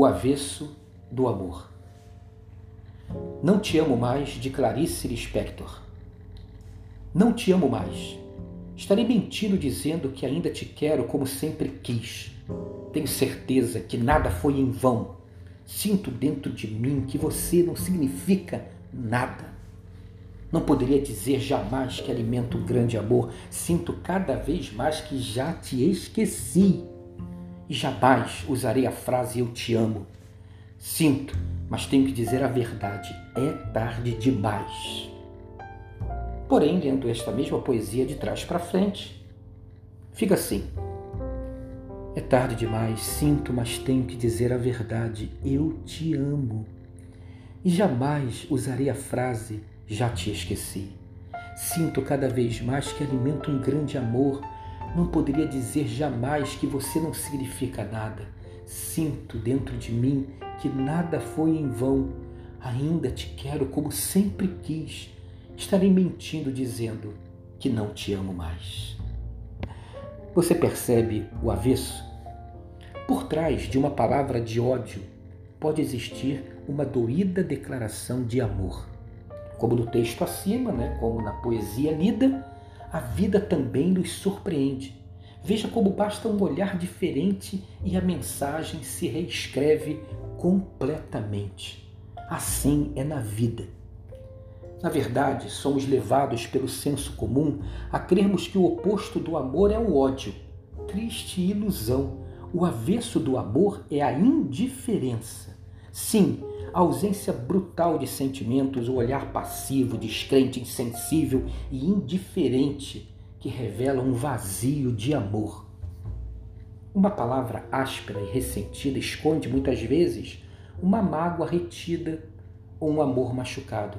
O avesso do amor. Não te amo mais, de Clarice Lispector. Não te amo mais. Estarei mentindo dizendo que ainda te quero como sempre quis. Tenho certeza que nada foi em vão. Sinto dentro de mim que você não significa nada. Não poderia dizer jamais que alimento um grande amor. Sinto cada vez mais que já te esqueci. E jamais usarei a frase eu te amo Sinto, mas tenho que dizer a verdade: é tarde demais. Porém, lendo esta mesma poesia de trás para frente, fica assim: é tarde demais, sinto, mas tenho que dizer a verdade: eu te amo. E jamais usarei a frase já te esqueci. Sinto cada vez mais que alimento um grande amor. Não poderia dizer jamais que você não significa nada. Sinto dentro de mim que nada foi em vão. Ainda te quero como sempre quis. Estarei mentindo dizendo que não te amo mais. Você percebe o avesso? Por trás de uma palavra de ódio pode existir uma doída declaração de amor. Como no texto acima, né, como na poesia lida, a vida também nos surpreende. Veja como basta um olhar diferente e a mensagem se reescreve completamente. Assim é na vida. Na verdade, somos levados pelo senso comum a crermos que o oposto do amor é o ódio. Triste ilusão. O avesso do amor é a indiferença. Sim, a ausência brutal de sentimentos, o olhar passivo, descrente, insensível e indiferente que revela um vazio de amor. Uma palavra áspera e ressentida esconde muitas vezes uma mágoa retida ou um amor machucado.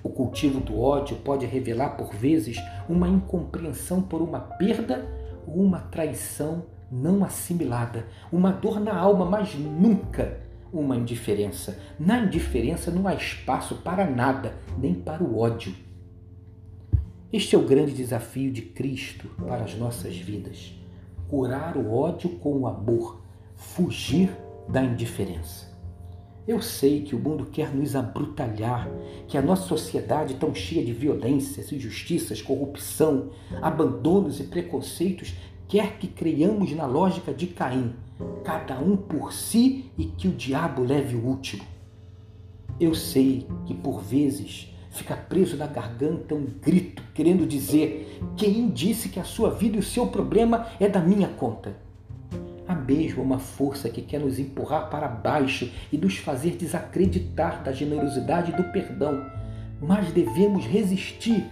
O cultivo do ódio pode revelar por vezes uma incompreensão por uma perda ou uma traição não assimilada, uma dor na alma, mas nunca uma indiferença. Na indiferença não há espaço para nada, nem para o ódio. Este é o grande desafio de Cristo para as nossas vidas curar o ódio com o amor, fugir da indiferença. Eu sei que o mundo quer nos abrutalhar, que a nossa sociedade tão cheia de violências, injustiças, corrupção, abandonos e preconceitos quer que creiamos na lógica de Caim, cada um por si e que o diabo leve o último. Eu sei que por vezes fica preso na garganta um grito querendo dizer: quem disse que a sua vida e o seu problema é da minha conta? Há mesmo uma força que quer nos empurrar para baixo e nos fazer desacreditar da generosidade e do perdão, mas devemos resistir.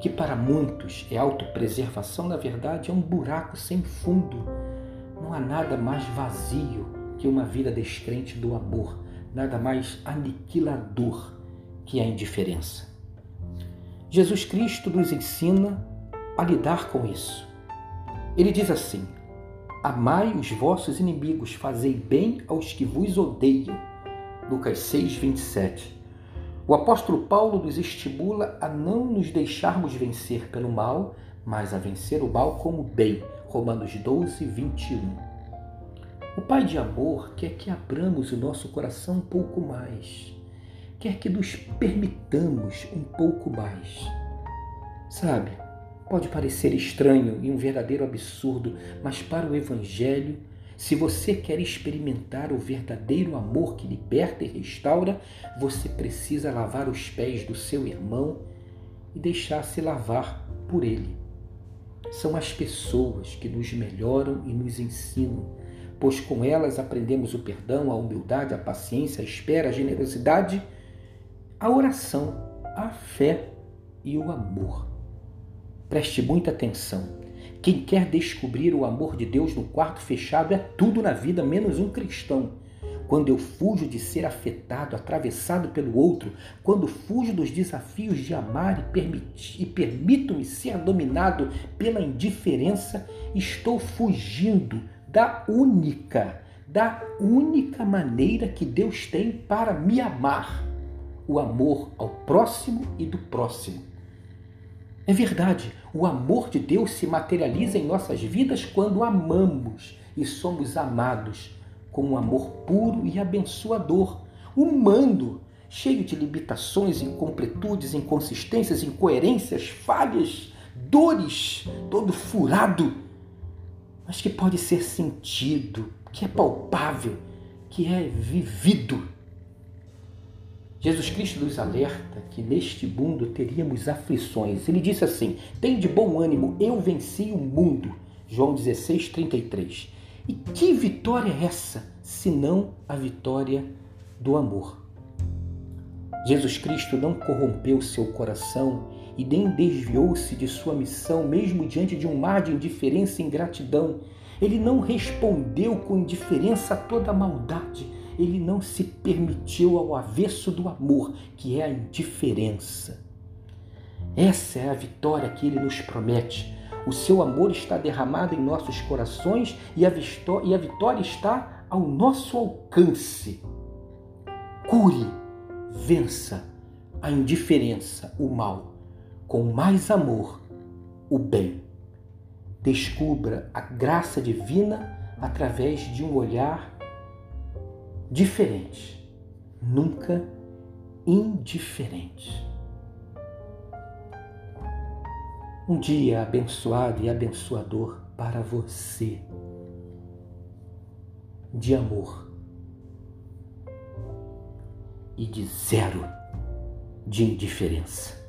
Que para muitos é autopreservação, na verdade, é um buraco sem fundo. Não há nada mais vazio que uma vida descrente do amor, nada mais aniquilador que a indiferença. Jesus Cristo nos ensina a lidar com isso. Ele diz assim: Amai os vossos inimigos, fazei bem aos que vos odeiam. Lucas 6, 27. O apóstolo Paulo nos estimula a não nos deixarmos vencer pelo mal, mas a vencer o mal como bem. Romanos 12, 21. O Pai de amor quer que abramos o nosso coração um pouco mais quer que nos permitamos um pouco mais. Sabe, pode parecer estranho e um verdadeiro absurdo, mas para o Evangelho, se você quer experimentar o verdadeiro amor que liberta e restaura, você precisa lavar os pés do seu irmão e deixar-se lavar por ele. São as pessoas que nos melhoram e nos ensinam, pois com elas aprendemos o perdão, a humildade, a paciência, a espera, a generosidade a oração, a fé e o amor. Preste muita atenção. Quem quer descobrir o amor de Deus no quarto fechado é tudo na vida menos um cristão. Quando eu fujo de ser afetado, atravessado pelo outro, quando fujo dos desafios de amar e, e permito-me ser dominado pela indiferença, estou fugindo da única, da única maneira que Deus tem para me amar o amor ao próximo e do próximo. É verdade, o amor de Deus se materializa em nossas vidas quando amamos e somos amados com um amor puro e abençoador, humano, cheio de limitações, incompletudes, inconsistências, incoerências, falhas, dores, todo furado, mas que pode ser sentido, que é palpável, que é vivido. Jesus Cristo nos alerta que neste mundo teríamos aflições. Ele disse assim: Tem de bom ânimo, eu venci o mundo. João 16, 33. E que vitória é essa, senão a vitória do amor? Jesus Cristo não corrompeu seu coração e nem desviou-se de sua missão, mesmo diante de um mar de indiferença e ingratidão. Ele não respondeu com indiferença a toda a maldade. Ele não se permitiu ao avesso do amor, que é a indiferença. Essa é a vitória que ele nos promete o seu amor está derramado em nossos corações e a, e a vitória está ao nosso alcance. Cure, vença a indiferença, o mal, com mais amor, o bem. Descubra a graça divina através de um olhar diferente, nunca indiferente. um dia abençoado e abençoador para você, de amor e de zero de indiferença.